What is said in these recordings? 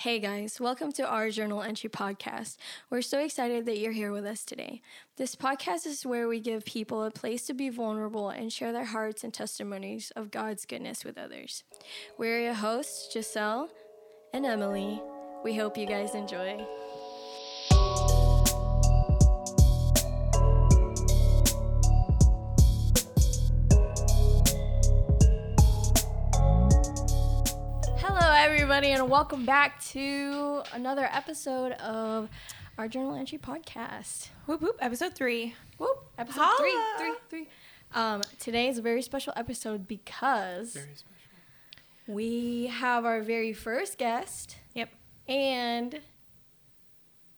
Hey guys, welcome to our Journal Entry podcast. We're so excited that you're here with us today. This podcast is where we give people a place to be vulnerable and share their hearts and testimonies of God's goodness with others. We're your hosts, Giselle and Emily. We hope you guys enjoy. Everybody, and welcome back to another episode of our Journal Entry podcast. Whoop whoop, episode three. Whoop, episode Holla. three, three, three. Um, today is a very special episode because Very special. we have our very first guest Yep. and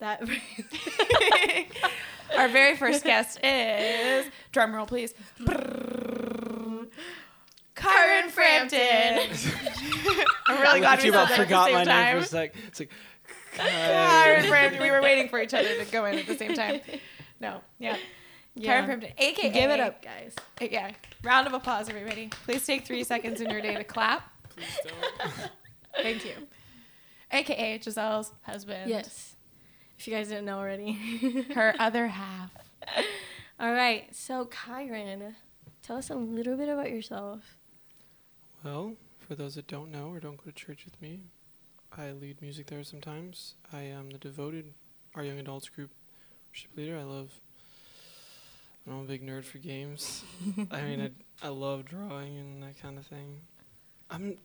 that Our very first guest is drum roll, please. Kyron Frampton. I'm really glad we you said that forgot at my the same name time. for a sec. It's like Karen Frampton. We were waiting for each other to go in at the same time. No, yeah. Yeah. Kyron Frampton, aka give it up, guys. Yeah. Round of applause, everybody. Please take three seconds in your day to clap. Please don't. Thank you. AKA Giselle's husband. Yes, if you guys didn't know already. Her other half. All right, so Kyron, tell us a little bit about yourself. Well, for those that don't know or don't go to church with me, I lead music there sometimes. I am the devoted our young adults group worship leader. I love. I'm a big nerd for games. I mean, I I love drawing and that kind of thing. I'm,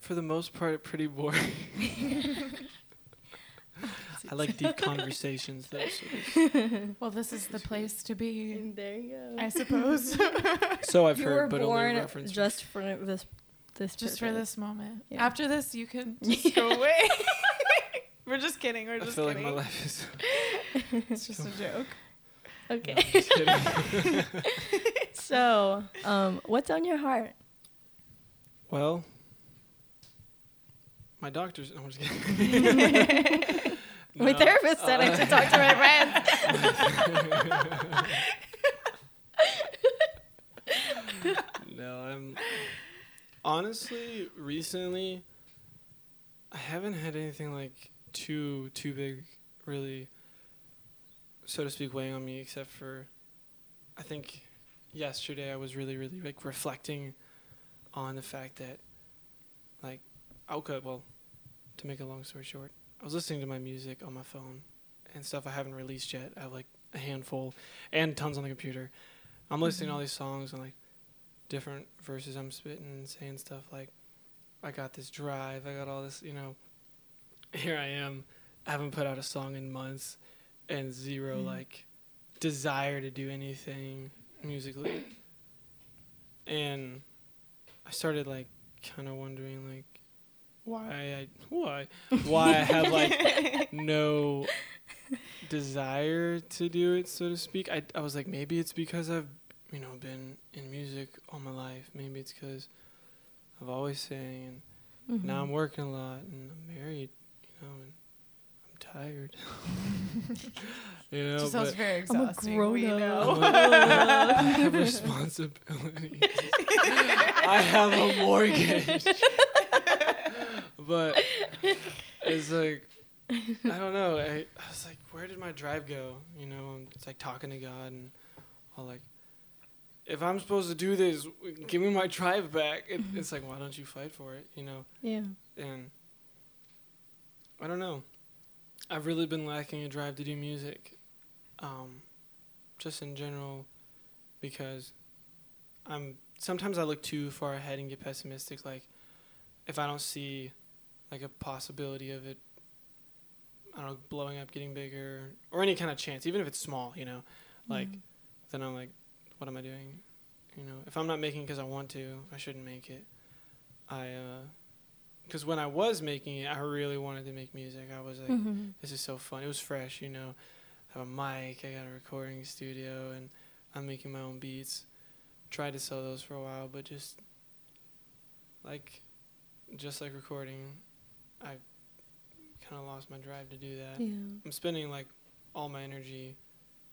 for the most part, pretty boring. I like deep conversations, though. So, Well, this is the place to be, there you go. I suppose. so I've you heard, were but only born reference. just for this, this just for this moment. Yeah. After this, you can just go away. We're just kidding. We're just I just feel like kidding. my life is. it's just a joke. Okay. No, just so, um, what's on your heart? Well, my doctor's. No, I'm just kidding. My No, therapist said I should talk to my friends. no, I'm. Honestly, recently, I haven't had anything like too too big, really, so to speak, weighing on me. Except for, I think, yesterday I was really really like reflecting on the fact that, like, okay, well, to make a long story short, I was listening to my music on my phone and stuff I haven't released yet. I have like a handful and tons on the computer. I'm listening to all these songs and like different verses I'm spitting and saying stuff like, I got this drive, I got all this, you know. Here I am. I haven't put out a song in months and zero Mm. like desire to do anything musically. And I started like kind of wondering like why I why why I have like no desire to do it so to speak. I I was like maybe it's because I've you know been in music all my life. Maybe it's because I've always sang and mm-hmm. now I'm working a lot and I'm married, you know, and I'm tired. you know, Giselle's but very I'm a grown we up. know. I have responsibilities. I have a mortgage. But it's like I don't know. I, I was like, where did my drive go? You know, it's like talking to God and all like, if I'm supposed to do this, give me my drive back. It, it's like, why don't you fight for it? You know, Yeah. and I don't know. I've really been lacking a drive to do music, um, just in general, because I'm sometimes I look too far ahead and get pessimistic. Like, if I don't see like a possibility of it, I don't know, blowing up, getting bigger, or any kind of chance, even if it's small, you know, like, then I'm like, what am I doing? You know, if I'm not making because I want to, I shouldn't make it. I, uh, because when I was making it, I really wanted to make music. I was like, Mhm. this is so fun. It was fresh, you know. I have a mic, I got a recording studio, and I'm making my own beats. Tried to sell those for a while, but just like, just like recording, I kind of lost my drive to do that. Yeah. I'm spending like all my energy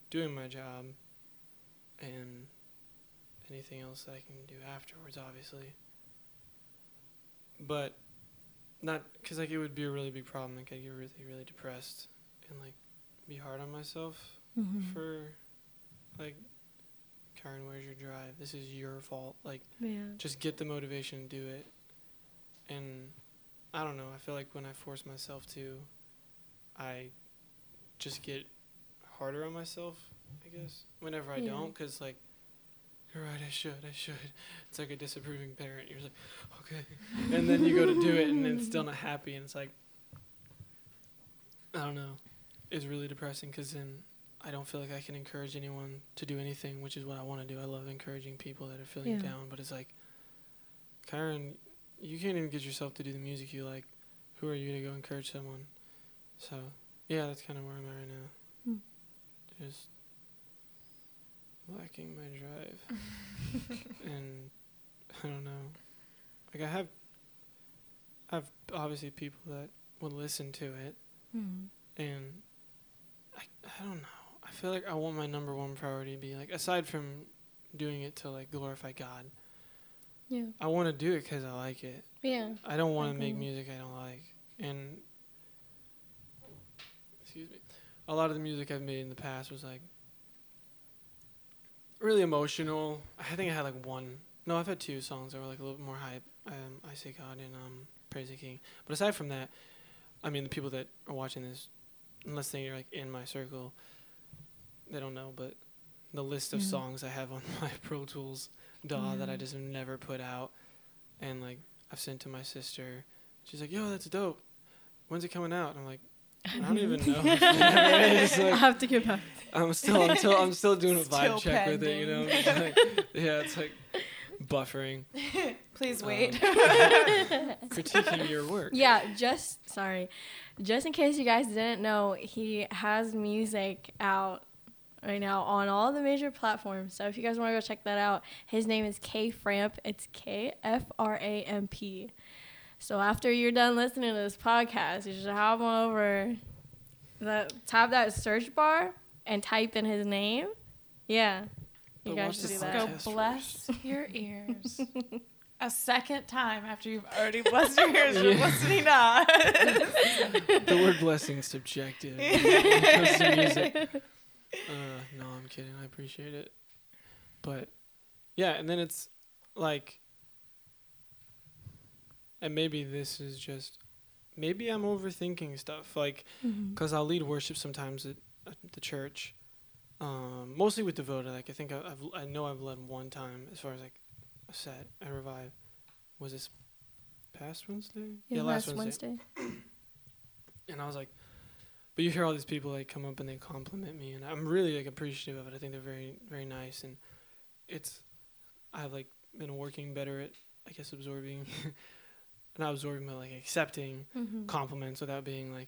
doing my job and anything else that I can do afterwards, obviously. But not because like it would be a really big problem. Like I'd get really really depressed and like be hard on myself Mm-hmm. for like Kyron, where's your drive? This is your fault. Like Yeah. just get the motivation to do it. And I don't know. I feel like when I force myself to, I just get harder on myself. I guess whenever I Yeah. don't, because like. You're right. I should. I should. It's like a disapproving parent. You're like, okay, and then you go to do it, and it's still not happy, and it's like, I don't know. It's really depressing because then I don't feel like I can encourage anyone to do anything, which is what I want to do. I love encouraging people that are feeling Yeah. down, but it's like, Kyron, you can't even get yourself to do the music you like. Who are you to go encourage someone? So, yeah, that's kind of where I'm at right now. Hmm. Just lacking my drive. and I don't know. Like, I have, I have obviously people that would listen to it Mm-hmm. and I, I don't know. I feel like I want my number one priority to be like aside from doing it to like glorify God. Yeah. I want to do it because I like it. Yeah. I don't want to make music I don't like. And excuse me, a lot of the music I've made in the past was like really emotional. I think I had like one. No, I've had two songs that were like a little bit more hype. Um, I say God and um, Praise the King. But aside from that, I mean, the people that are watching this, unless they're like in my circle, they don't know. But the list of Yeah. songs I have on my Pro Tools DAW that I just never put out, and like I've sent to my sister. She's like, "Yo, that's dope. When's it coming out?" And I'm like, "I don't even know." It's I have to get back. I'm still, I'm still, I'm still doing a vibe check with it. You know, like, yeah, it's like buffering, Please Um, wait. critiquing your work. Yeah, just sorry. Just in case you guys didn't know, he has music out right now on all the major platforms. So if you guys want to go check that out, his name is K Framp. It's K F R A M P. So after you're done listening to this podcast, you should hop on over the tap that search bar and type in his name. Yeah. You But guys should the do that. go bless your ears. A second time after you've already blessed your ears with Yeah. listening to us. the word blessing is subjective. When it comes to music. Uh, no, I'm kidding. I appreciate it, but yeah, and then it's like, and maybe this is just, maybe I'm overthinking stuff. Like, Mhm. because I'll lead worship sometimes at, at the church, um, mostly with devoted. Like I think I, I've I know I've led one time as far as like a set at revive. Was this past Wednesday? Yeah, last Wednesday. And I was like, but you hear all these people like come up and they compliment me, and I'm really like appreciative of it. I think they're very very nice, and it's I've like been working better at I guess absorbing, not absorbing, but like accepting Mhm. compliments without being like.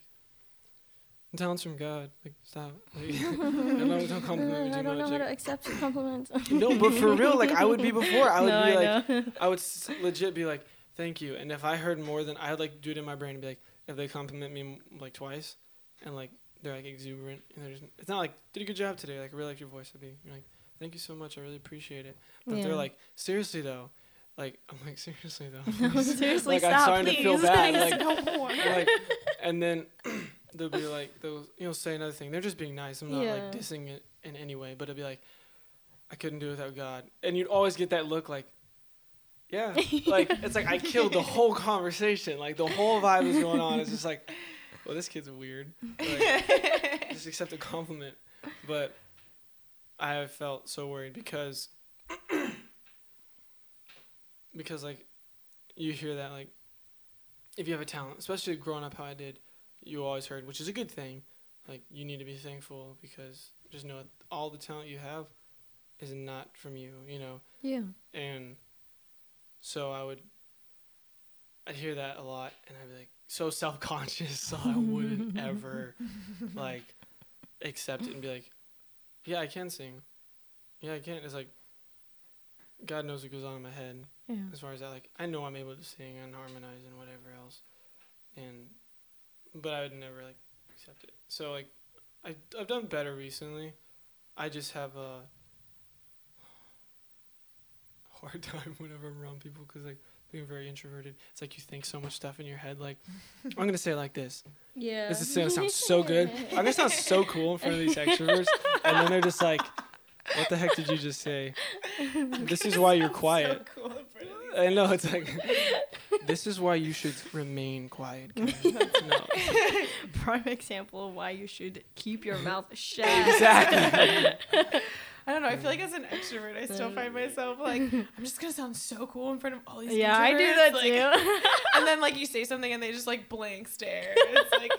Talents from God. Like stop. Like, don't, don't compliment me too I don't know much. how to accept compliments. no, but for real, like I would be before. I would no, be I like, know. I would s- legit be like, "Thank you." And if I heard more than I would like do it in my brain and be like, if they compliment me like twice, and like they're like exuberant, and they're just, it's not like did a good job today. Like I really like your voice. I'd be you're like, "Thank you so much. I really appreciate it." But Yeah. they're like, seriously though, like I'm like seriously though. No, seriously, like I'm stop, starting to feel bad. Like, no more. like, and then they'll be like, they'll you know say another thing. They're just being nice. I'm not Yeah. like dissing it in any way, but it'll be like, I couldn't do it without God, and you'd always get that look like, yeah, like it's like I killed the whole conversation. Like the whole vibe is going on. It's just like, well, this kid's weird. Like, just accept a compliment, but I have felt so worried because because like you hear that like if you have a talent, especially growing up how I did, you always heard, which is a good thing. Like you need to be thankful because just know all the talent you have is not from you, you know. yeah. And so I would I'd hear that a lot and I'd be like so self conscious so I wouldn't ever like accept it and be like, Yeah, I can sing. Yeah, I can. It's like God knows what goes on in my head Yeah. as far as that like I know I'm able to sing and harmonize and whatever else. And but I would never like accept it. So like I I've done better recently. I just have a hard time whenever I'm around people cuz like being very introverted. It's like you think so much stuff in your head. Like I'm gonna say it like this. Yeah. This is gonna sound so good. I'm gonna sound so cool in front of these extroverts, and then they're just like, "What the heck did you just say?" This is why you're quiet. So cool in front of these- I know it's like, this is why you should remain quiet. no. prime example of why you should keep your mouth shut. Exactly. I don't know. I feel like as an extrovert, I still find myself like I'm just gonna sound so cool in front of all these. People. Yeah, I do that like- too. and then like you say something and they just like blank stare. It's like,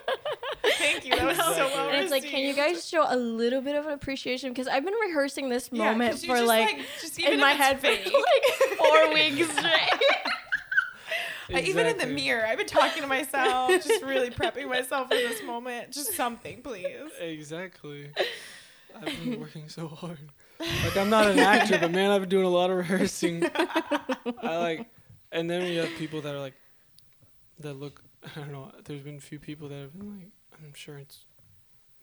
thank you. That was so Exactly. well and it's like, can you guys show a little bit of an appreciation? Because I've been rehearsing this Yeah, 'cause moment you for just, like, just even in my it's head for like four weeks straight. I- even in the mirror, I've been talking to myself, just really prepping myself for this moment. Just something, please. Exactly. I've been working so hard. Like I'm not an actor, but man, I've been doing a lot of rehearsing. I like, and then we have people that are like, that look. I don't know. There's been a few people that have been like, I'm sure it's,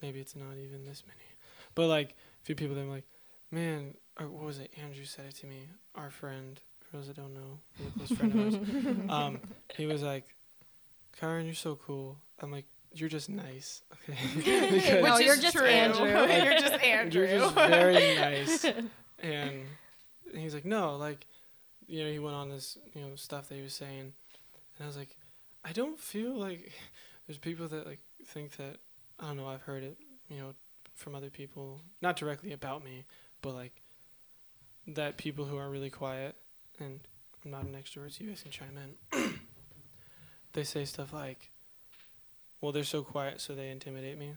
maybe it's not even this many, but like a few people that are like, man, or what was it? Andrew said it to me. Our friend, for those that don't know, a close friend of ours. Um, he was like, Kyron, you're so cool. I'm like, you're just nice. Okay. Because- No, Which you're just true. Andrew. you're just Andrew. You're just very nice. And he's like, no, like, you know, he went on this, you know, stuff that he was saying. And I was like, I don't feel like there's people that, like, think that, I don't know, I've heard it, you know, from other people, not directly about me, but, like, that people who are really quiet, and I'm not an extrovert, so you guys can chime in, they say stuff like, well, they're so quiet, so they intimidate me.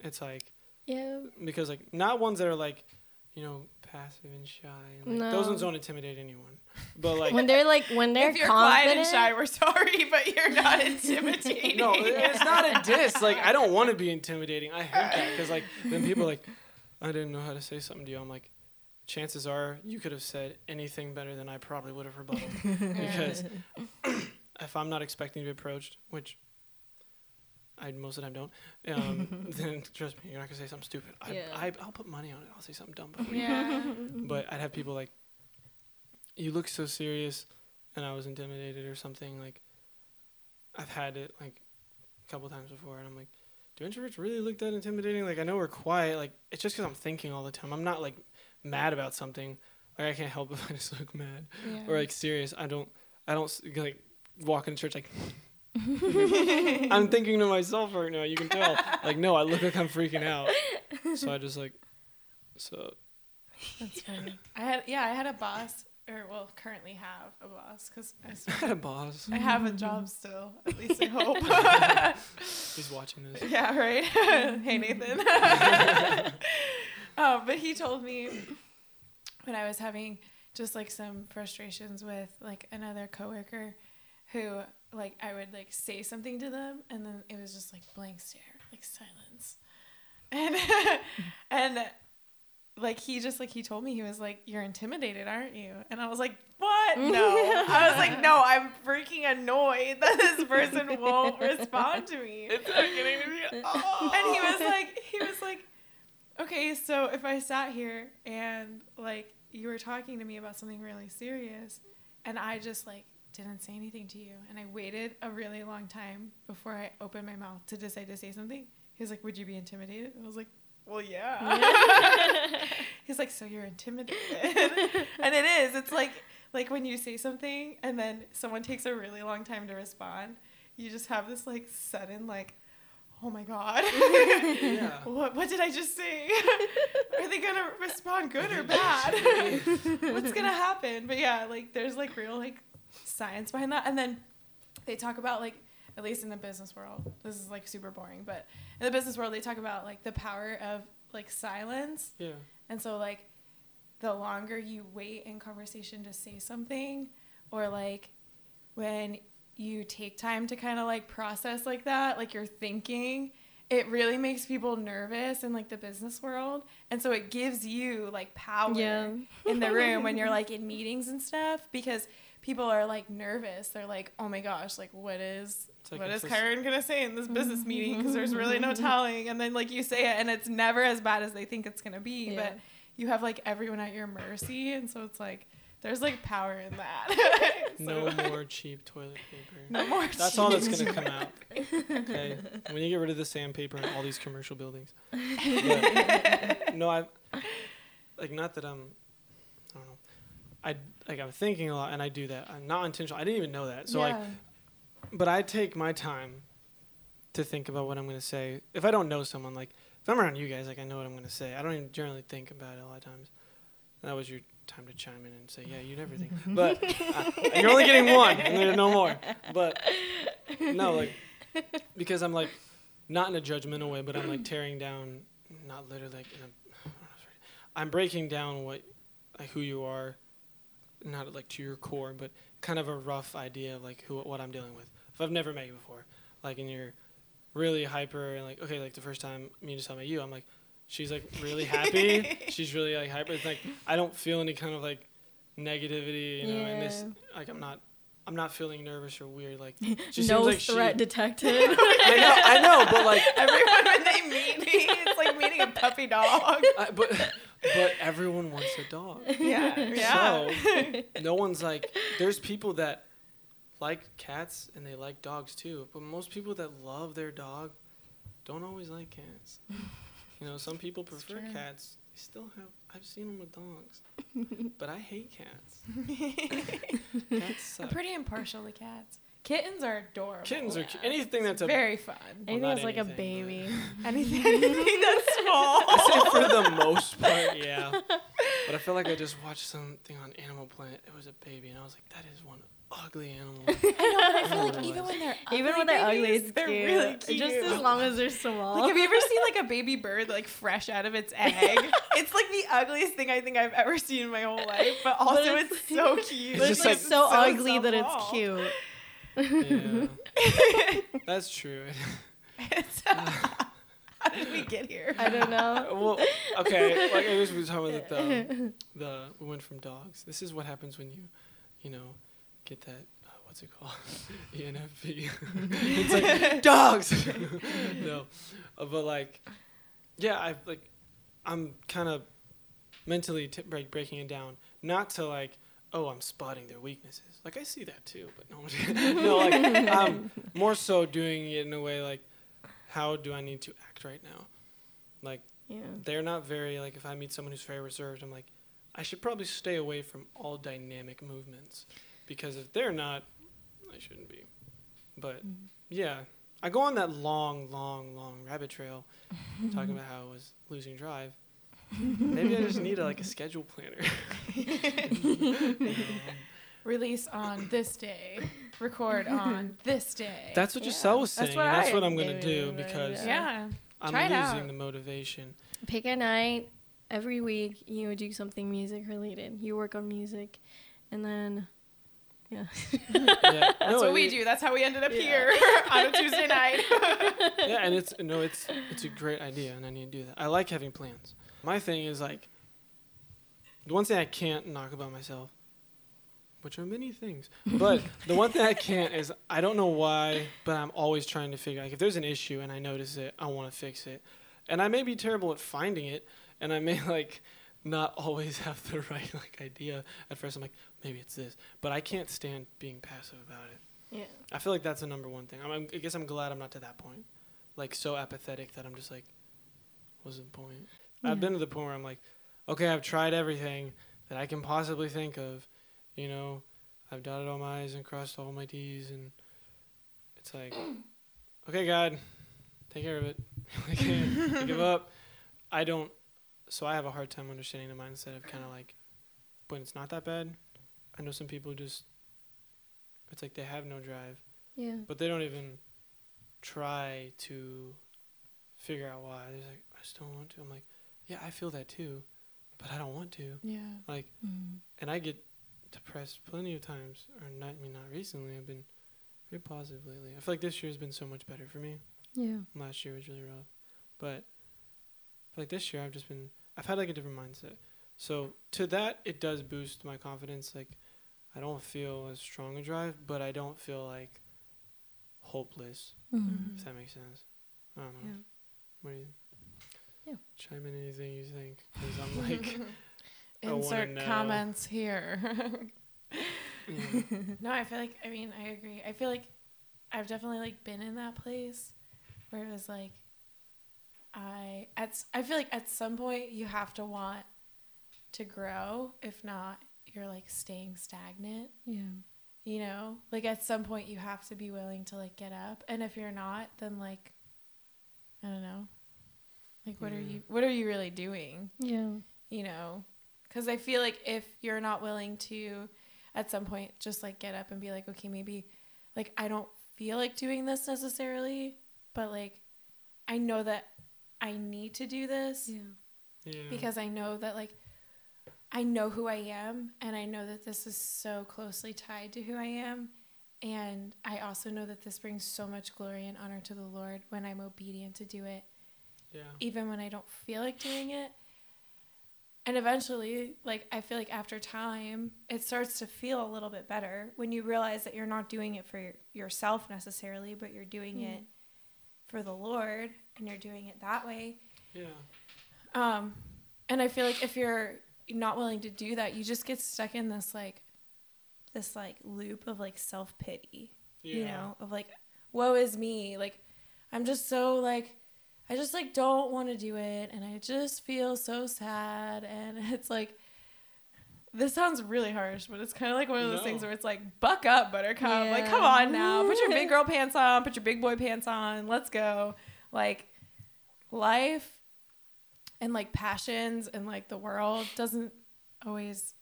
It's like, yeah. because like not ones that are like you know passive and shy and, like, those ones don't intimidate anyone but like When they're like, when they're if you're confident. quiet and shy, we're sorry, but you're not intimidating. no it's not a diss like i don't want to be intimidating i hate that because like then people are like i didn't know how to say something to you i'm like chances are you could have said anything better than i probably would have rebutted because if i'm not expecting to be approached which I most of the time don't. Um, then trust me, you're not gonna say something stupid. I, Yeah. I, I'll put money on it. I'll say something dumb. Before Yeah. but I'd have people like, "You look so serious," and I was intimidated or something. Like, I've had it like a couple times before, and I'm like, "Do introverts really look that intimidating?" Like, I know we're quiet. Like, it's just because I'm thinking all the time. I'm not like mad about something. Like, I can't help if I just look mad Yeah. or like serious. I don't. I don't like walk into church like. I'm thinking to myself right now. You can tell. Like, no, I look like I'm freaking out. So I just like, so That's funny. I had yeah, I had a boss, or well, currently have a boss because I, I still- had a boss. I have a job still. At least I hope. He's watching this. yeah, right. hey, Nathan. um, but he told me when I was having just like some frustrations with like another coworker, who like I would like say something to them and then it was just like blank stare, like silence, and and like he just like he told me he was like you're intimidated aren't you? And i was like what? No. I was like no i'm freaking annoyed that this person won't respond to me. It's not getting to me. And he was like he was like okay so if i sat here and like you were talking to me about something really serious and i just like didn't say anything to you. And i waited a really long time before i opened my mouth to decide to say something. He was like would you be intimidated? I was like well yeah. He's like so you're intimidated? And it is. It's like like when you say something and then someone takes a really long time to respond you just have this like sudden like oh my god. Yeah. what, what did i just say? Are they gonna respond good or bad? What's gonna happen? But yeah like there's like real like science behind that and then they talk about like at least in the business world this is like super boring but in the business world they talk about like the power of like silence Yeah. and so like the longer you wait in conversation to say something or like when you take time to kind of like process like that, like you're thinking, it really makes people nervous in like the business world. And so it gives you like power Yeah. in the room when you're like in meetings and stuff because people are like nervous. They're like, "Oh my gosh, like what is It's like what a is pers- Kyron gonna say in this business meeting? Because there's really no telling. And then like you say it, and it's never as bad as they think it's gonna be. Yeah. But you have like everyone at your mercy, and so it's like There's like power in that. No So- more cheap toilet paper. No more. That's all that's gonna come out. Okay, when you get rid of the sandpaper in all these commercial buildings. But, no, I like not that I'm. I don't know. I like I'm thinking a lot, and I do that. I'm not intentional. I didn't even know that. So like, but I take my time to think about what I'm gonna say. If I don't know someone, like if I'm around you guys, like I know what I'm gonna say. I don't even generally think about it a lot of times. That was your time to chime in and say, yeah, you never think. But uh, you're only getting one, and there's no more. But no, like because I'm like not in a judgmental way, but I'm like tearing down, not literally like in a. I'm breaking down what, like who you are, not like to your core, but kind of a rough idea of like who what I'm dealing with. If I've never met you before, like and you're really hyper and like okay, like the first time me and just met you, I'm like, she's like really happy, she's really like hyper. It's like I don't feel any kind of like negativity, you know, and this like I'm not. I'm not feeling nervous or weird. Like she no like threat she. detected. I know, I know, but like, Everyone when they meet me, it's like meeting a puppy dog. I, but but everyone wants a dog. Yeah. Yeah. So no one's like. There's people that like cats and they like dogs too, but most people that love their dog don't always like cats. You know, some people prefer cats. They still have. I've seen them with dogs, but I hate cats. Cats I'm pretty impartial to cats. Kittens are adorable. Kittens are cu- Yeah. anything that's a. very fun. Anything not that's like a anything, baby. Anything, anything that's small. I say for the most part, yeah. But I feel like I just watched something on Animal Planet. It was a baby, and I was like, that is one ugly animal. I know, but I feel like even when they're Even when they're ugly, babies, it's they're cute. really cute. Just as long as they're small. Like, have you ever seen like a baby bird like fresh out of its egg? it's like the ugliest thing I think I've ever seen in my whole life, but also it's- it's, so cute. It's it's just like like- so, ugly that it's cute. Yeah, that's true. It's- How did we get here? I don't know. well, okay. Like I guess we were talking about the the we went from dogs. This is what happens when you, you know, get that. Uh, what's it called? E ENFP. it's like dogs. no, uh, but like, yeah, I like, I'm kind of mentally t- break, breaking it down, not to like, oh, I'm spotting their weaknesses. Like I see that too, but no, no, like I'm more so doing it in a way like, how do I need to act right now? Like Yeah. they're not very like if I meet someone who's very reserved, I'm like, I should probably stay away from all dynamic movements because if they're not, I shouldn't be. But mm-hmm. yeah, I go on that long, long, long rabbit trail talking about how I was losing drive. Maybe I just need a, like a schedule planner. You Release on this day. Record on this day. that's what Yeah. Giselle was saying. That's what that's I what I'm gonna do because yeah. I'm Try losing out. the motivation. Pick a night every week. You do something music related. You work on music, and then yeah. Yeah, That's no, what we it- do. That's how we ended up Yeah. here on a Tuesday night. yeah, and it's no, it's it's a great idea, and I need to do that. I like having plans. My thing is like the one thing I can't knock about myself, which are many things, but the one thing I can't is I don't know why, but I'm always trying to figure like if there's an issue and I notice it, I want to fix it, and I may be terrible at finding it, and I may like not always have the right like idea at first. I'm like maybe it's this, but I can't stand being passive about it. Yeah. I feel like that's the number one thing. I'm, I'm, I guess I'm glad I'm not to that point. Like so apathetic that I'm just like, what's the point? Yeah. I've been to the point where I'm like, okay, I've tried everything that I can possibly think of. You know, I've dotted all my I's and crossed all my T's, and it's like, okay, God, take care of it. I can't I give up. I don't. So I have a hard time understanding the mindset of kind of like, when it's not that bad. I know some people just. It's like they have no drive Yeah. but they don't even try to figure out why. They're like, I just don't want to. I'm like, yeah, I feel that too, but I don't want to. yeah. Like, Mm. and I get depressed plenty of times, or not. I mean, not recently. I've been very positive lately. I feel like this year has been so much better for me. Yeah. Last year was really rough, but like this year I've just been. I've had like a different mindset. So to that, it does boost my confidence. Like, I don't feel as strong a drive, but I don't feel like hopeless Mm. if that makes sense. I don't know. Yeah. What do you? Yeah. Chime in anything you think, because I'm like, Insert comments here. Yeah. no, I feel like I mean I agree. I feel like I've definitely like been in that place where it was like I at s- I feel like at some point you have to want to grow. If not, you're like staying stagnant. Yeah. You know, like at some point you have to be willing to like get up, and if you're not, then like I don't know, like what are you what are you really doing? Yeah. you know because i feel like if you're not willing to at some point just like get up and be like okay maybe like i don't feel like doing this necessarily but like i know that i need to do this Yeah. yeah. because i know that like i know who i am and i know that this is so closely tied to who i am and i also know that this brings so much glory and honor to the lord when i'm obedient to do it yeah. even when I don't feel like doing it. And eventually, like I feel like after time, it starts to feel a little bit better when you realize that you're not doing it for yourself necessarily, but you're doing Yeah. it for the Lord and you're doing it that way. Yeah. Um and I feel like if you're not willing to do that, you just get stuck in this like this like loop of like self-pity Yeah. you know of like woe is me like i'm just so like i just like don't want to do it and i just feel so sad and it's like this sounds really harsh but it's kind of like one of those No. things where it's like buck up buttercup. Like come on now. Put your big girl pants on. Put your big boy pants on. Let's go. Like life and like passions and like the world doesn't always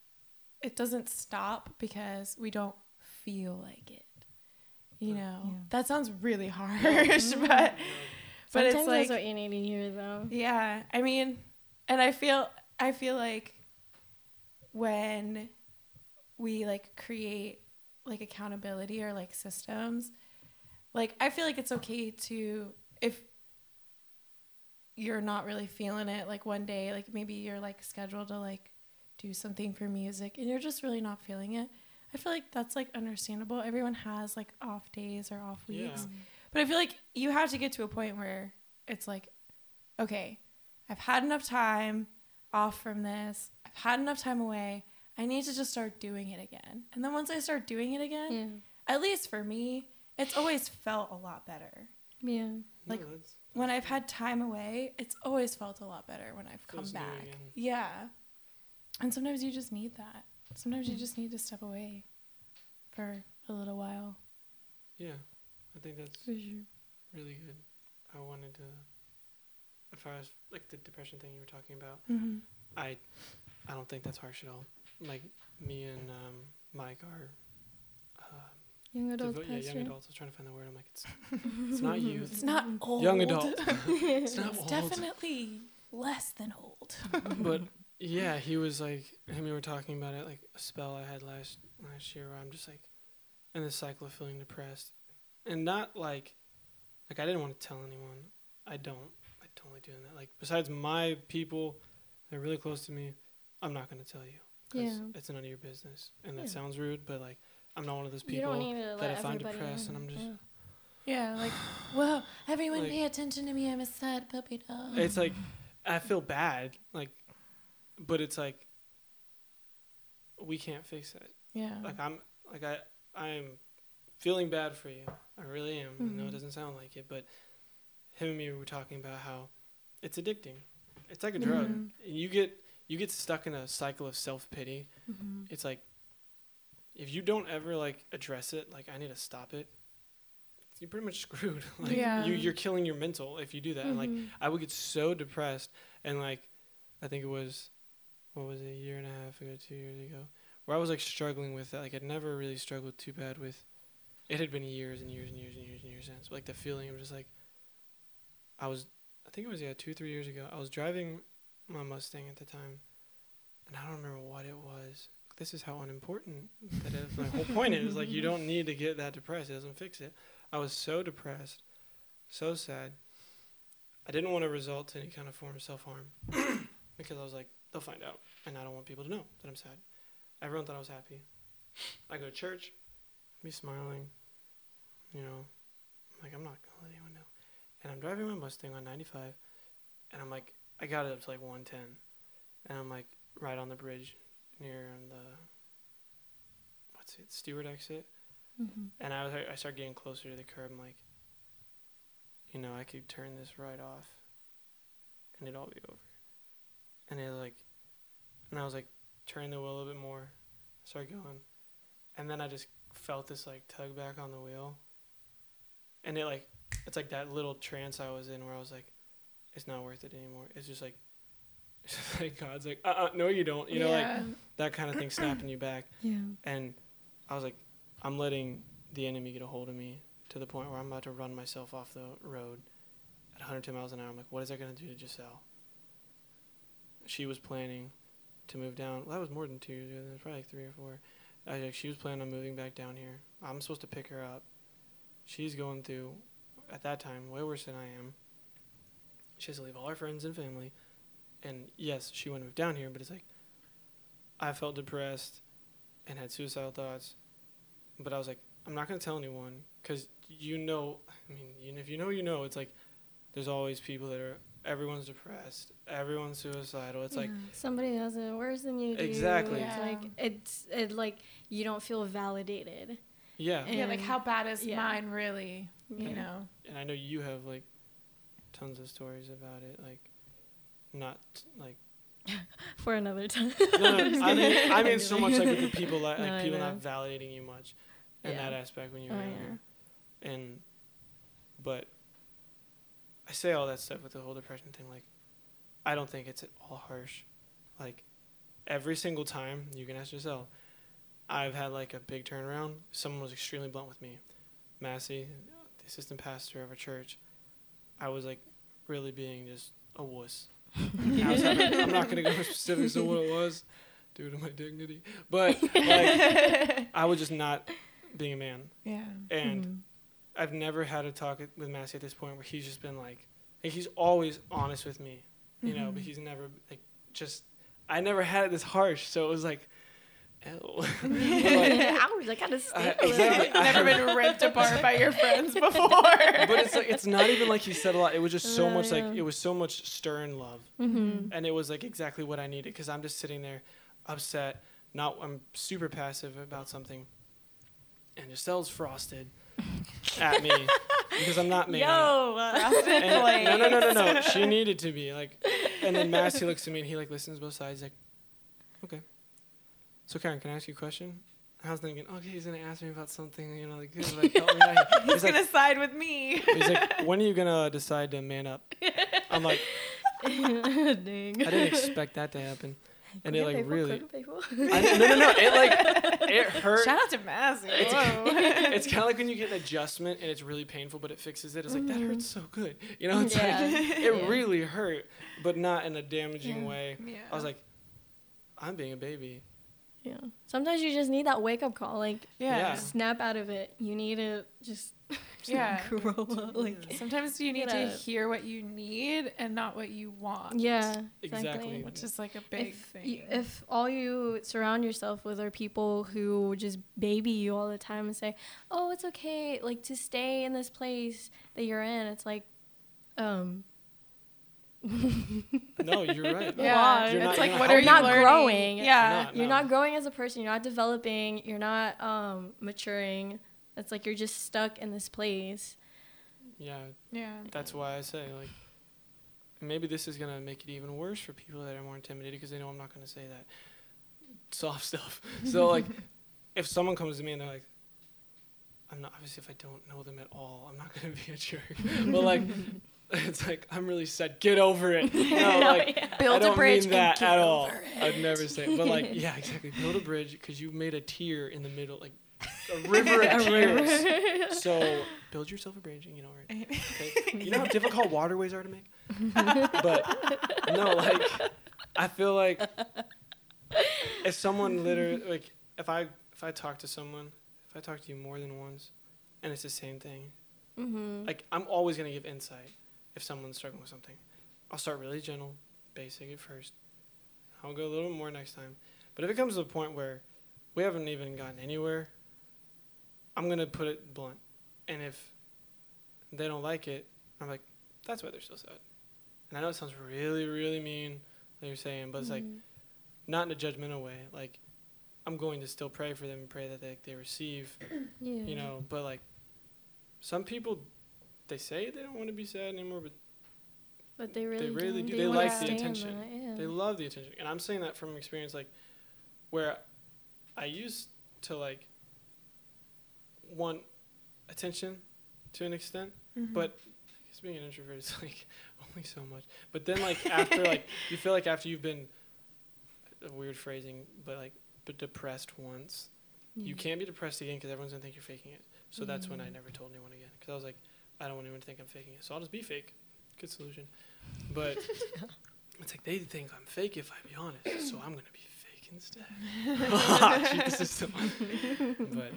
it doesn't stop because we don't feel like it you know? Yeah. that sounds really harsh but mm-hmm. But Sometimes it's like that's what you need to hear, though. yeah i mean and i feel i feel like when we like create like accountability or like systems like i feel like it's okay to if you're not really feeling it like one day like maybe you're like scheduled to like do something for music and you're just really not feeling it i feel like that's like understandable everyone has like off days or off weeks Yeah. But I feel like you have to get to a point where it's like, okay, I've had enough time off from this. I've had enough time away. I need to just start doing it again. And then once I start doing it again, Yeah. at least for me, it's always felt a lot better. Yeah. like, no, that's, When I've had time away, it's always felt a lot better when I've come back. Yeah. And sometimes you just need that. Sometimes you just need to step away for a little while. yeah. I think that's really good. I wanted to, as far as like the depression thing you were talking about, Mm-hmm. I, I don't think that's harsh at all. Like me and um, Mike are, uh, Young adult devo- yeah, young adults. I was trying to find the word. I'm like, it's, it's not youth. It's not old. Young adult. it's not It's old. definitely less than old. but yeah, he was like, him and we were talking about it, like a spell I had last last year where I'm just like in the cycle of feeling depressed, and not like, like I didn't want to tell anyone. I don't. I don't like doing that. Like besides my people, they're really close to me. I'm not gonna tell you because Yeah. it's none of your business, and that Yeah. sounds rude, but like I'm not one of those people. that if I'm depressed in. and I'm just- yeah. Yeah, like, whoa, everyone Like- pay attention to me. I'm a sad puppy dog. It's like I feel bad, like, but it's like we can't fix it. yeah. like I'm like I I'm feeling bad for you. I really am. I know it doesn't sound like it, but him and me were talking about how it's addicting. It's like a drug. And You get you get stuck in a cycle of self pity. Mhm. It's like if you don't ever like address it, like I need to stop it. You're pretty much screwed. like Yeah. you you're killing your mental if you do that. And like Mhm. I would get so depressed and like I think it was what was it, a year and a half ago, two years ago, where I was like struggling with that. Like I'd never really struggled too bad with it had been years and years and years and years and years since. Like the feeling of just like I was I think it was yeah, two, three years ago. I was driving my Mustang at the time and I don't remember what it was. This is how unimportant that is. My whole point is like you don't need to get that depressed. It doesn't fix it. I was so depressed, so sad. I didn't want to result to any kind of form of self harm because I was like, they'll find out, and I don't want people to know that I'm sad. Everyone thought I was happy. I go to church, me smiling, you know, like I'm not gonna let anyone know. And I'm driving my Mustang on 95, and I'm like, I got it up to like 110, and I'm like, right on the bridge near the what's it Stewart exit, Mhm. and I was I start getting closer to the curb. I'm like, you know, I could turn this right off, and it'd all be over. And it like, and I was like, turning the wheel a little bit more, start going, and then I just felt this like tug back on the wheel, and it like, it's like that little trance I was in where I was like, it's not worth it anymore. It's just like, it's just like God's like, uh, uh no, you don't. You know, like that kind of thing snapping you back. Yeah. And I was like, I'm letting the enemy get a hold of me to the point where I'm about to run myself off the road at 110 miles an hour. I'm like, what is that going to do to Giselle? She was planning to move down. Well, that was more than two years ago. It was probably like three or four. I, like, she was planning on moving back down here. I'm supposed to pick her up. She's going through, at that time, way worse than I am. She has to leave all her friends and family. And yes, she to move down here, but it's like, I felt depressed and had suicidal thoughts. But I was like, I'm not going to tell anyone because you know, I mean, if you know, you know, it's like there's always people that are, everyone's depressed, everyone's suicidal. It's like, somebody has it worse than you do. Exactly. It's like it's it like you don't feel validated. yeah. And- yeah, like how bad is yeah. mine really? Yeah. You know. And I know you have like tons of stories about it. Like, not like, For another time. no, no, I mean, I mean so much like with the people, like, No, people not validating you much in Yeah. that aspect when you're Oh, younger. and but I say all that stuff with the whole depression thing. Like, I don't think it's at all harsh. Like, every single time you can ask yourself, I've had like a big turnaround. Someone was extremely blunt with me. Massey, the assistant pastor of our church, I was like really being just a wuss. I was having, I'm not gonna go into specifics of what it was, due to my dignity, but like I was just not being a man, Yeah. and Mhm. I've never had a talk with Massey at this point where he's just been like, like he's always honest with me, you know, but Mhm. he's never like just. I never had it this harsh, so it was like, ew. But, like, Ouch, I kind of I- sting. exactly. Never been ripped apart by your friends before. but it's like it's not even like he said a lot. It was just so Yeah, much like it was so much stern love, Mm-hmm. and it was like exactly what I needed because I'm just sitting there, upset. Not I'm super passive about something, and Giselle's frosted at me because I'm not me. Yo, And, no, no, no, no, no. She needed to be like, and then Massey looks at me and he like listens both sides. Like, okay. So Kyron, can I ask you a question? I was thinking, okay, he's gonna ask me about something, you know, like, good, like help me out. He's He's like, gonna side with me. he's like, when are you gonna decide to man up? I'm like, dang. I didn't expect that to happen, and it like really, I, no, no, no, it like, it hurt. Shout out to Massey. It's- It's kind of like when you get an adjustment and it's really painful, but it fixes it. It's like that Mhm. hurts so good, you know. It's Yeah. like it Yeah. really hurt, but not in a damaging Yeah. way. yeah. I was like, I'm being a baby. Yeah. Sometimes you just need that wake up call. Like, yeah. Snap out of it. You need to just Yeah. grow up. Like, Sometimes you need to hear what you need and not what you want. yeah, Exactly. exactly. Which is like a big if, thing. you- if all you surround yourself with are people who just baby you all the time and say, "Oh, it's okay," like to stay in this place that you're in, it's like, um, No, you're right. yeah. You're not- it's like, you're what not are you Not learning? growing. Yeah. Not- you're no. not growing as a person. You're not developing. You're not um, maturing. It's like you're just stuck in this place. Yeah, Yeah. that's why I say like, maybe this is gonna make it even worse for people that are more intimidated because they know I'm not gonna say that soft stuff. So like, if someone comes to me and they're like, I'm not obviously if I don't know them at all, I'm not gonna be a jerk. but like, it's like I'm really sad. Get over it. No, oh, like. I Build don't a bridge mean that and get at all. it. I'd never say, it. but like, yeah, exactly. Build a bridge because you made a tear in the middle, like a river of tears. So build yourself a bridge and get over it. Okay? You know how difficult waterways are to make. But no, like I feel like if someone literally like if I if I talk to someone, if I talk to you more than once, and it's the same thing, Mm-hmm. like I'm always gonna give insight if someone's struggling with something. I'll start really gentle, basic at first. I'll go a little more next time. But if it comes to a point where we haven't even gotten anywhere, I'm gonna put it blunt. And if they don't like it, I'm like, that's why they're still sad. And I know it sounds really, really mean that you're saying, but it's like mm-hmm. not in a judgmental way. Like, I'm going to still pray for them and pray that they they receive, Yeah. you know. But like, some people, they say they don't want to be sad anymore, but But they really, they really do. They wanna like the attention. that, yeah. they love the attention, and I'm saying that from experience, like, where I used to like want attention to an extent, Mhm. but I guess being an introvert is like only so much. But then like after like you feel like after you've been a weird phrasing, but like but depressed once, you can't be depressed again because everyone's gonna think you're faking it. So that's when I Mhm. never told anyone again because I was like, I don't want anyone to think I'm faking it, so I'll just be fake. Good solution. But it's like they think I'm fake if I be honest, so I'm gonna be fake instead. Cheat the system. but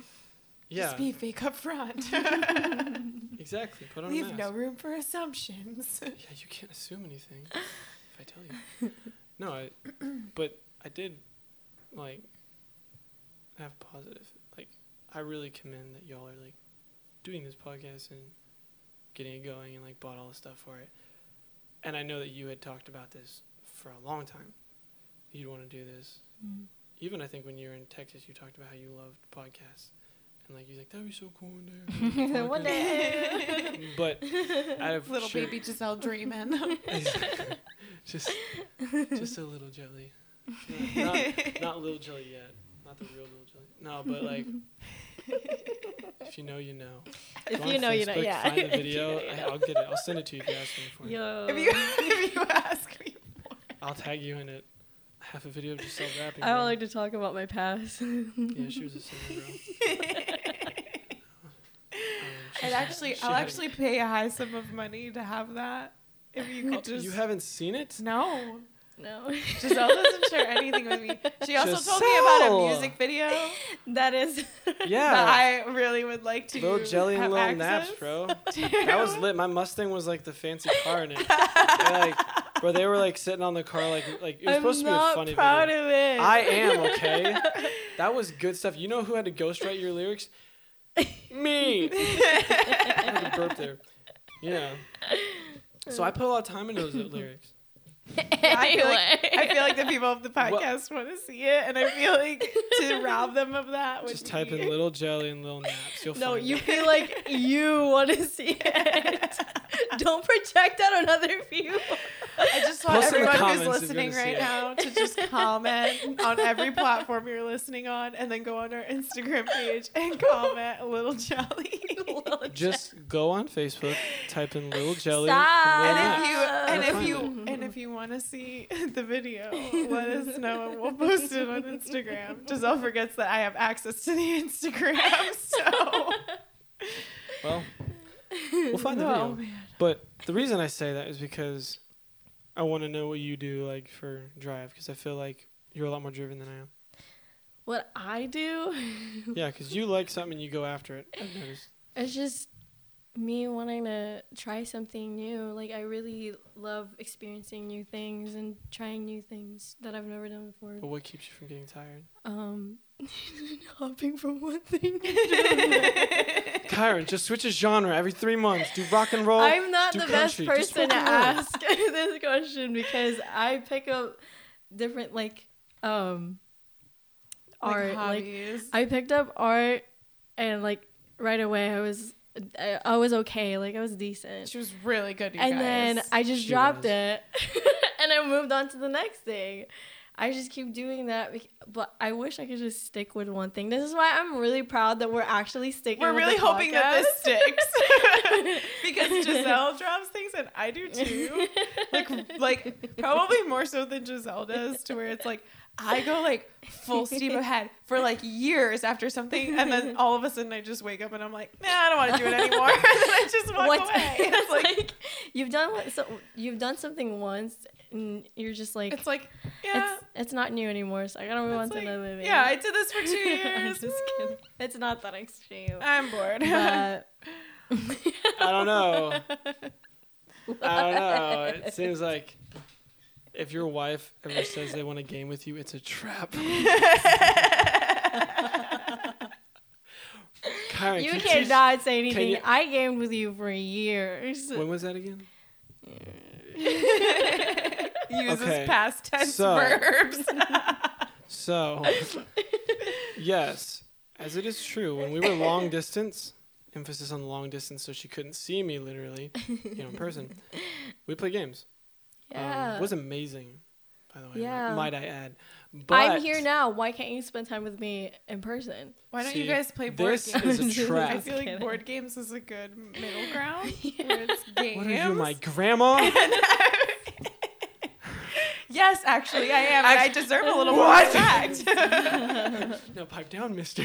yeah, Just be fake up front. exactly. Put on a Leave mask. no room for assumptions. Yeah, you can't assume anything if I tell you. No, I, but I did like have positive. Like I really commend that y'all are like doing this podcast and getting it going and like bought all the stuff for it. And I know that you had talked about this for a long time. You'd want to do this. Mm. Even I think when you were in Texas, you talked about how you loved podcasts. And like you're like that'd be so cool one day. One day. But out of Little sheer- baby Giselle dreaming. just just a little jelly. Not, not little jelly yet. Not the real little jelly. No, but like if you know, you know. If Go you know, you know. Yeah. Find the If you video. know, you I, know. I'll get it. I'll send it to you if you ask me for it. Yo. if you if you ask me. I'll tag you in it. I have a video of Giselle rapping. I don't bro. like to talk about my past. Yeah, she was a singer, bro. She I'd had- actually, she I'll actually pay a high sum of money to have that. If you Oh, could just. you haven't seen it? no. no. Giselle doesn't share anything with me. She also told me about a music video that is. that Yeah. I really would like to Little jelly and little naps, bro. to. That was lit. My Mustang was like the fancy car in it. And, like, bro, they were like sitting on the car, like, like it was I'm supposed to be a not funny proud video. of it. I am okay. That was good stuff. You know who had to ghostwrite your lyrics? Me. I had to burp there. Yeah. So I put a lot of time into those lyrics. I feel like I feel like the people of the podcast want to see it, and I feel like to rob them of that would Just type be- in little jelly and little naps. You'll no, find you it. feel like you want to see it. Don't project that on other people. I just want Post everyone who's comments if you're listening right it. now to just comment on every platform you're listening on, and then go on our Instagram page and comment a little jelly. Just go on Facebook, type in little jelly. Stop. little And if you and if find you and if you want to see the video, let us know and we'll post it on Instagram. Giselle forgets that I have access to the Instagram, so Well, we'll find the Oh, video. man. But the reason I say that is because I want to know what you do like for drive because I feel like you're a lot more driven than I am. What I do, Yeah, because you like something and you go after it. It's just me wanting to try something new. Like I really love experiencing new things and trying new things that I've never done before. But what keeps you from getting tired? Um, hopping from one thing. Kyron, just switch a genre every three months. Do rock and roll. I'm not the best country, just person to roll. ask this question because I pick up different like um Like art. Like. I picked up art and like right away I was I, I was okay. Like I was decent. she was really good. You and guys. then I just She dropped was. it and I moved on to the next thing. I just keep doing that, but I wish I could just stick with one thing. This is why I'm really proud that we're actually sticking. With We're really hoping that this sticks because Giselle drops things and I do too. Like, like probably more so than Giselle does, to where it's like I go like full steam ahead for like years after something, and then all of a sudden I just wake up and I'm like, nah, I don't want to do it anymore, and then I just walk What- away. it's It's like, like you've done what so you've done something once and you're just like it's like, yeah. it's it's not new anymore, so I gotta move on to like, another thing. yeah, I did this for two I'm years. just kidding. It's not that extreme. I'm bored. But I don't know. I don't know. It seems like if your wife ever says they want a game with you, it's a trap. You can cannot say anything. you- I gamed with you for years. when was that again? uses Okay, past tense so- verbs. So, yes, as it is true, when we were long distance, emphasis on long distance, so she couldn't see me literally, you know, in person. We play games. Um, Yeah. it was amazing, by the way. Yeah. Might, might I add? But I'm here now. Why can't you spend time with me in person? Why don't See, you guys play board this games? is a trap. I feel like Kidding. board games is a good middle ground. where it's games. What are you, my grandma? yes, actually, I am. and I deserve a little more What? respect. no, pipe down, Mister.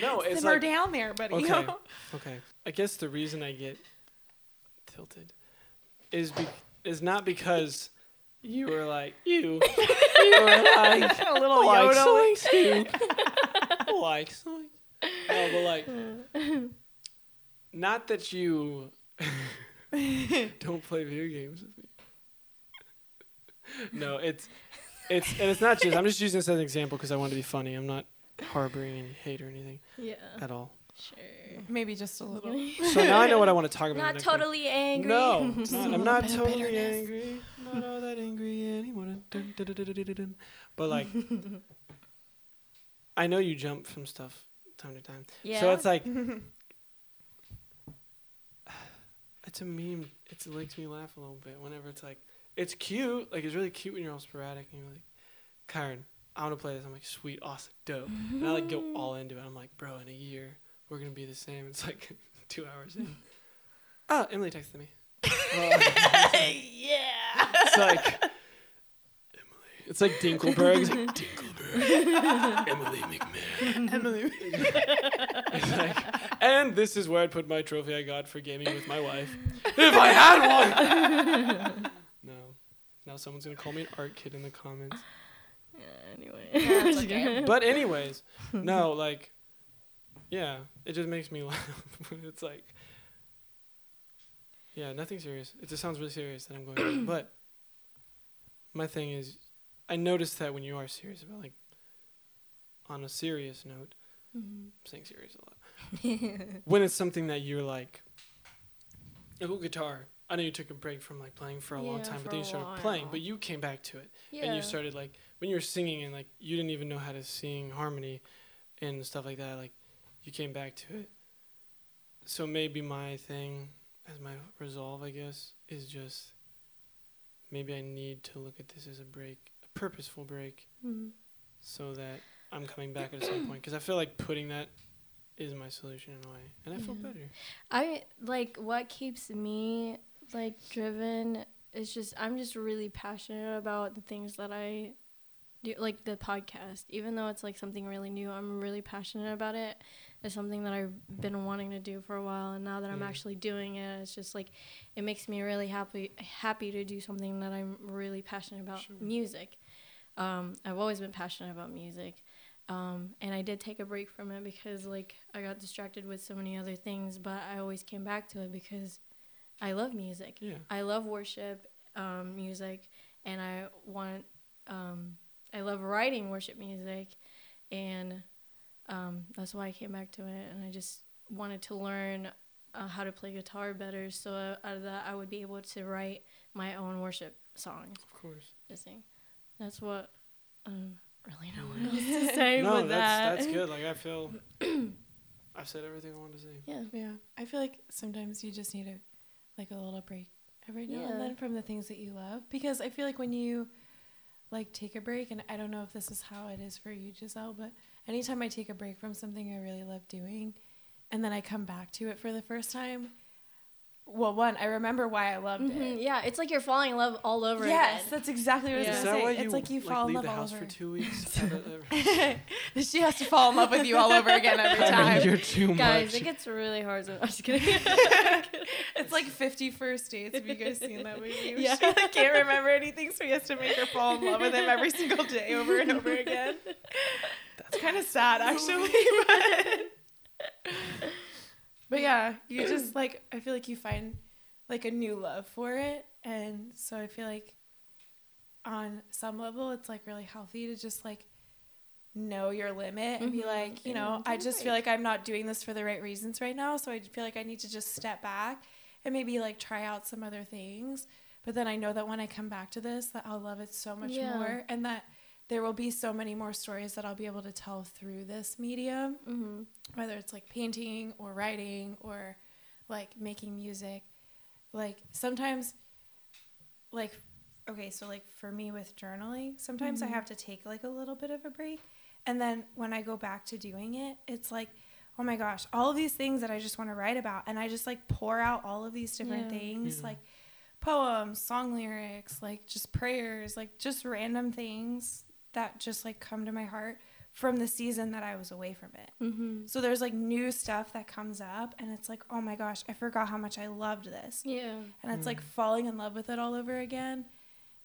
no, it's Simmer like down there, buddy. Okay. okay. I guess the reason I get tilted is be- is not because you were like you. You were like a little like yodel. soinks, dude. like. No, oh, but like not that you don't play video games with me. No, it's it's and it's not just. I'm just using this as an example because I want to be funny. I'm not harboring any hate or anything Yeah. at all. Sure. Maybe just a little. So now I know what I want to talk about. Not next week. totally angry. No, not, I'm not bit of totally bitterness. angry. Not all that angry anymore. Dun, dun, dun, dun, dun, dun, dun. But like, I know you jump from stuff time to time. Yeah. So it's like, it's a meme. It's, it makes me laugh a little bit whenever it's like, it's cute. Like it's really cute when you're all sporadic and you're like, Karen, I want to play this. I'm like, sweet, awesome, dope. And I like go all into it. I'm like, bro, in a year we're gonna be the same. It's like two hours in. Oh, Emily texted me. Uh, yeah. it's like Emily. It's like Dinkelberg. It's like Dinkelberg. Emily McMahon. Emily. It's like, and this is where I'd put my trophy I got for gaming with my wife. If I had one. no. Now someone's gonna call me an art kid in the comments. Yeah, anyway. it's okay. But anyways, no, like, yeah, it just makes me laugh. it's like, yeah, nothing serious. It just sounds really serious that I'm going. but my thing is, I noticed that when you are serious about like, on a serious note, I'm saying serious a lot. when it's something that you're like, with guitar. I know you took a break from like playing for a long time, but then you started playing. while. But you came back to it yeah. and you started like when you were singing and like you didn't even know how to sing harmony and stuff like that like you came back to it so maybe my thing as my resolve i guess is just maybe i need to look at this as a break a purposeful break Mhm. so that i'm coming back at some point because i feel like putting that is my solution in a way and i feel better I like what keeps me like driven is just I'm just really passionate about the things that I do like the podcast. Even though it's like something really new, I'm really passionate about it. It's something that I've been wanting to do for a while and now that I'm Yeah. actually doing it, it's just like it makes me really happy happy to do something that I'm really passionate about Sure. music. Um, I've always been passionate about music. Um, and I did take a break from it because like I got distracted with so many other things, but I always came back to it because I love music. yeah I love worship um, music, and I want um, I love writing worship music, and um, that's why I came back to it. And I just wanted to learn uh, how to play guitar better, so uh, out of that I would be able to write my own worship songs of course to sing. That's what. Um, really know Yeah. what else to say no with that. that's that's good like i feel i've said everything i wanted to say Yeah. Yeah, I feel like sometimes you just need a like a little break every now Yeah. and then from the things that you love because I feel like when you like take a break and I don't know if this is how it is for you Giselle, but anytime I take a break from something I really love doing and then I come back to it for the first time, well, one, I remember why I loved Mhm, it. Yeah, it's like you're falling in love all over again. Yes, again. that's exactly what Yeah. I was gonna say. why it's like you like, fall in leave love the all house over. for two weeks she has to fall in love with you all over again every I time. mean, you're too Guys, much. it gets really hard. So I'm just kidding. It's like 50 First Dates. Have you guys seen that movie? Yeah. She like, can't remember anything, so he has to make her fall in love with him every single day over and over again. That's kind of sad, actually. But, but yeah, you just like, I feel like you find like a new love for it. And so I feel like on some level, it's like really healthy to just like know your limit and be Mhm. like, you know, I just feel like I'm not doing this for the right reasons right now. So I feel like I need to just step back and maybe like try out some other things. but then I know that when I come back to this, that I'll love it so much Yeah. more, and that there will be so many more stories that I'll be able to tell through this medium, Mm-hmm. whether it's like painting or writing or like making music. Like sometimes, like okay, so like for me with journaling, sometimes I Mhm. have to take like a little bit of a break, and then when I go back to doing it, it's like. Oh my gosh, all of these things that I just want to write about. And I just like pour out all of these different Yeah. things, Yeah. like poems, song lyrics, like just prayers, like just random things that just like come to my heart from the season that I was away from it. Mm-hmm. So there's like new stuff that comes up and it's like, "Oh my gosh, I forgot how much I loved this." Yeah. And it's like falling in love with it all over again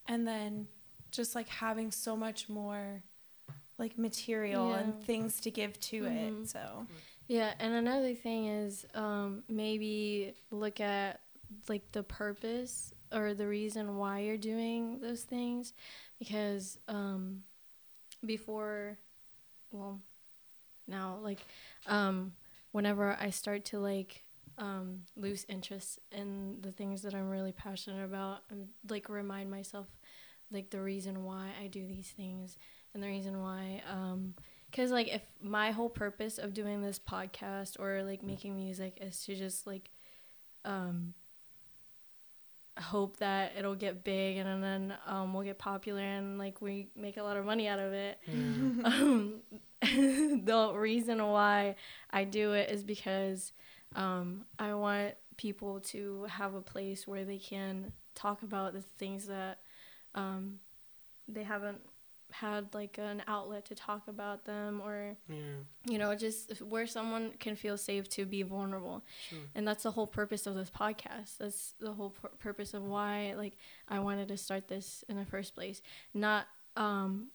and then just like having so much more like material Yeah. and things to give to Mhm. it. So, Yeah, and another thing is um, maybe look at like the purpose or the reason why you're doing those things, because um, before, well, now like um, whenever I start to like um, lose interest in the things that I'm really passionate about, and like remind myself like the reason why I do these things and the reason why um, because like if my whole purpose of doing this podcast or like making music is to just like um hope that it'll get big and then um we'll get popular and like we make a lot of money out of it Yeah. um the reason why I do it is because um I want people to have a place where they can talk about the things that um they haven't had like an outlet to talk about them or Yeah. you know just where someone can feel safe to be vulnerable Sure. and that's the whole purpose of this podcast that's the whole pur- purpose of why like i wanted to start this in the first place not um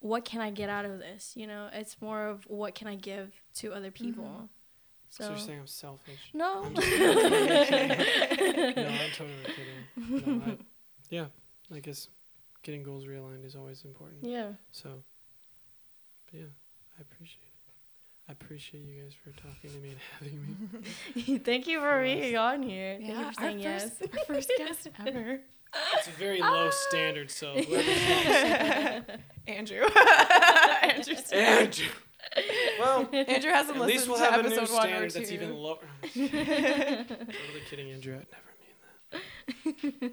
what can i get out of this you know it's more of what can i give to other people So, so, you're saying I'm selfish? no I'm just kidding. no, I'm totally kidding. No, I, yeah, I guess getting goals realigned is always important. yeah So, but yeah, I appreciate it. I appreciate you guys for talking to me and having me. thank you for being on here thank you yeah, for saying our yes first, our first guest ever. It's a very low ah. standard, so whoever's next. Andrew. Andrew's Andrew. Well, Andrew hasn't at least listened we'll to have a new episode one or standard two. that's even lower. totally kidding, Andrew. I'd never mean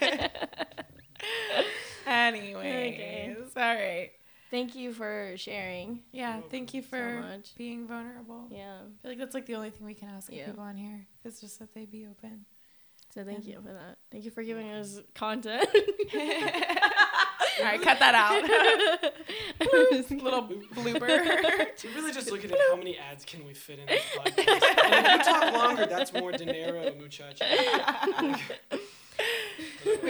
that. Anyways, all right. thank you for sharing Yeah, thank you so for much being vulnerable. yeah I feel like that's like the only thing we can ask of Yeah. people on here. It's just that they be open. so thank And- you for that thank you for giving us content All right, cut that out. Little blooper. So really just looking at how many ads can we fit in this podcast. And if you talk longer, that's more dinero, muchacha.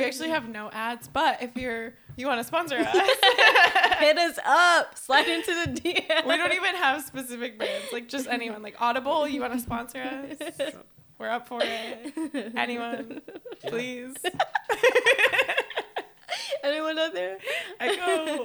We actually have no ads, but if you're you want to sponsor us, hit us up slide into the DM we don't even have specific brands. Like just anyone, like Audible, you want to sponsor us? We're up for it. Anyone, Yeah. please. anyone out there Echo.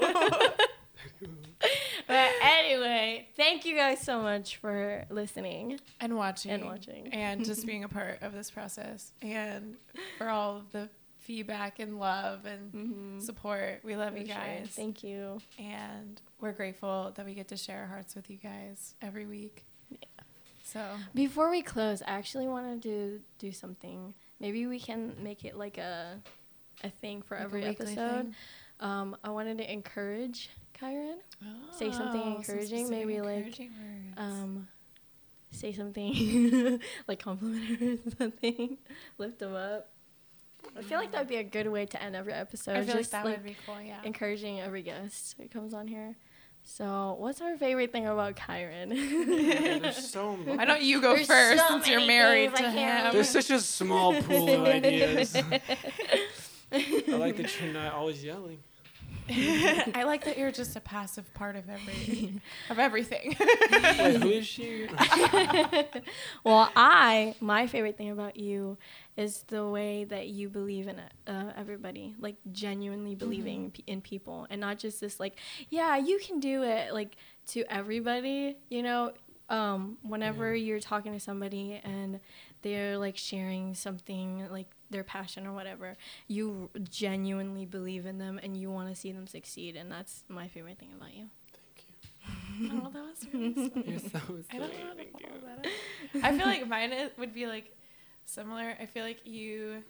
But anyway, thank you guys so much for listening and watching and watching. and just being a part of this process and for all of the feedback and love and Mm-hmm. support. We love you guys. Thank you. and we're grateful that we get to share our hearts with you guys every week. Yeah. So Before we close, I actually wanted to do something. Maybe we can make it like a a thing for like every episode. Um, I wanted to encourage Kyron. Say something Oh, some encouraging, maybe, like, words. Um, say something like compliment her or something. Lift them up. I feel like that'd be a good way to end every episode. I feel like that like would be cool. Yeah. encouraging every guest who comes on here. So, what's our favorite thing about Kyron? Yeah, there's so much. Why don't you go There's first so since you're married to him? There's such a small pool of ideas. I like that you're not always yelling. I like that you're just a passive part of every of everything. Wait, who is she? well, I my favorite thing about you is the way that you believe in uh, everybody, like genuinely believing p- in people, and not just this like, yeah, you can do it, like to everybody. You know, um, whenever you're talking to somebody and they're like sharing something like their passion or whatever, you genuinely believe in them and you want to see them succeed, and that's my favorite thing about you. Thank you. Oh, that was really sweet. You're so I don't know sweet. how to Thank you. follow that up. I feel like mine is, would be like similar. I feel like you,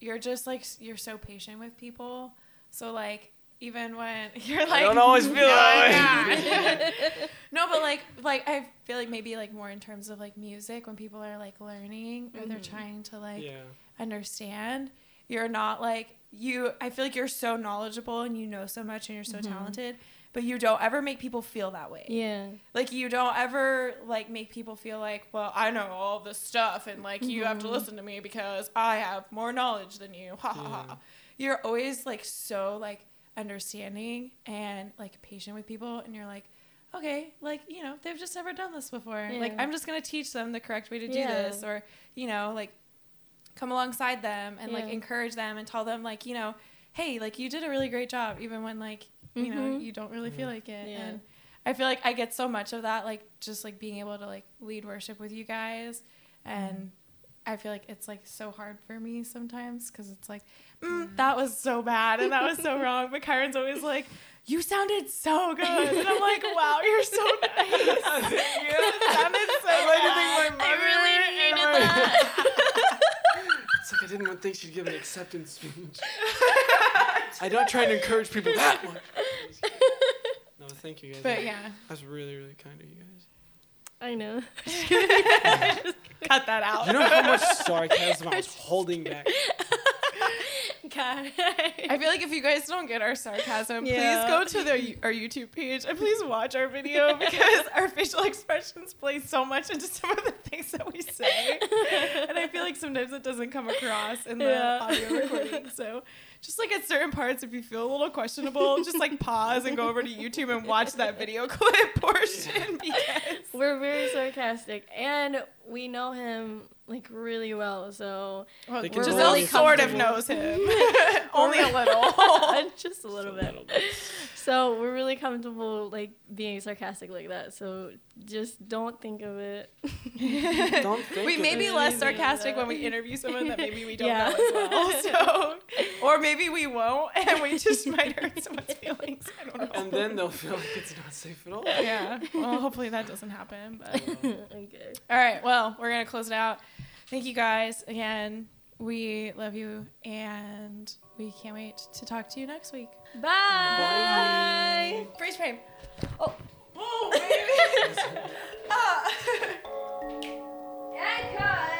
you're just like you're so patient with people. So like even when you're like, don't always feel that that no, but like like I feel like maybe like more in terms of like music when people are like learning or they're Mhm. trying to like Yeah. understand. You're not like you. I feel like you're so knowledgeable and you know so much and you're so Mhm. talented, but you don't ever make people feel that way. Yeah. Like you don't ever like make people feel like, well, I know all this stuff and like you have to Mhm. listen to me because I have more knowledge than you. Ha ha Yeah. ha. You're always like so like understanding and like patient with people and you're like, okay, like, you know, they've just never done this before. Like I'm just gonna teach them the correct way to do Yeah. this or, you know, like come alongside them and like encourage them and tell them like, you know, hey, like you did a really great job even when like, you know, Mhm. you don't really feel like it. Yeah. And I feel like I get so much of that, like just like being able to like lead worship with you guys, and I feel like it's like so hard for me sometimes because it's like, mm, that was so bad and that was so wrong. But Kyron's always like, you sounded so good, and I'm like, wow, you're so nice. you sounded so I like to bad. think my I really mother, hated that. It's like I didn't want- think she'd give an acceptance speech. I don't try to encourage people that much. No, thank you guys. But yeah, That's really, really kind of you guys. I know. cut that out. You know how much sarcasm I was holding back? God. I feel like if you guys don't get our sarcasm, Yeah. please go to the, our YouTube page and please watch our video because our facial expressions play so much into some of the things that we say. And I feel like sometimes it doesn't come across in the Yeah. audio recording. So just like at certain parts, if you feel a little questionable, just like pause and go over to YouTube and watch that video clip portion because We're very sarcastic, and we know him like really well. So well, They can Giselle really sort of knows him. Only a little. just a little bit. So we're really comfortable like being sarcastic like that. So just don't think of it. Don't think we of may be less sarcastic when we interview someone that maybe we don't Yeah. know as well. So, or maybe we won't, and we just might hurt someone's feelings. I don't know. And then they'll feel like it's not safe at all. yeah. Well, hopefully that doesn't happen. But okay. all right. Well, we're gonna close it out. Thank you guys again. We love you and we can't wait to talk to you next week. Bye. Bye. Freeze frame. Oh. Oh, baby. yeah,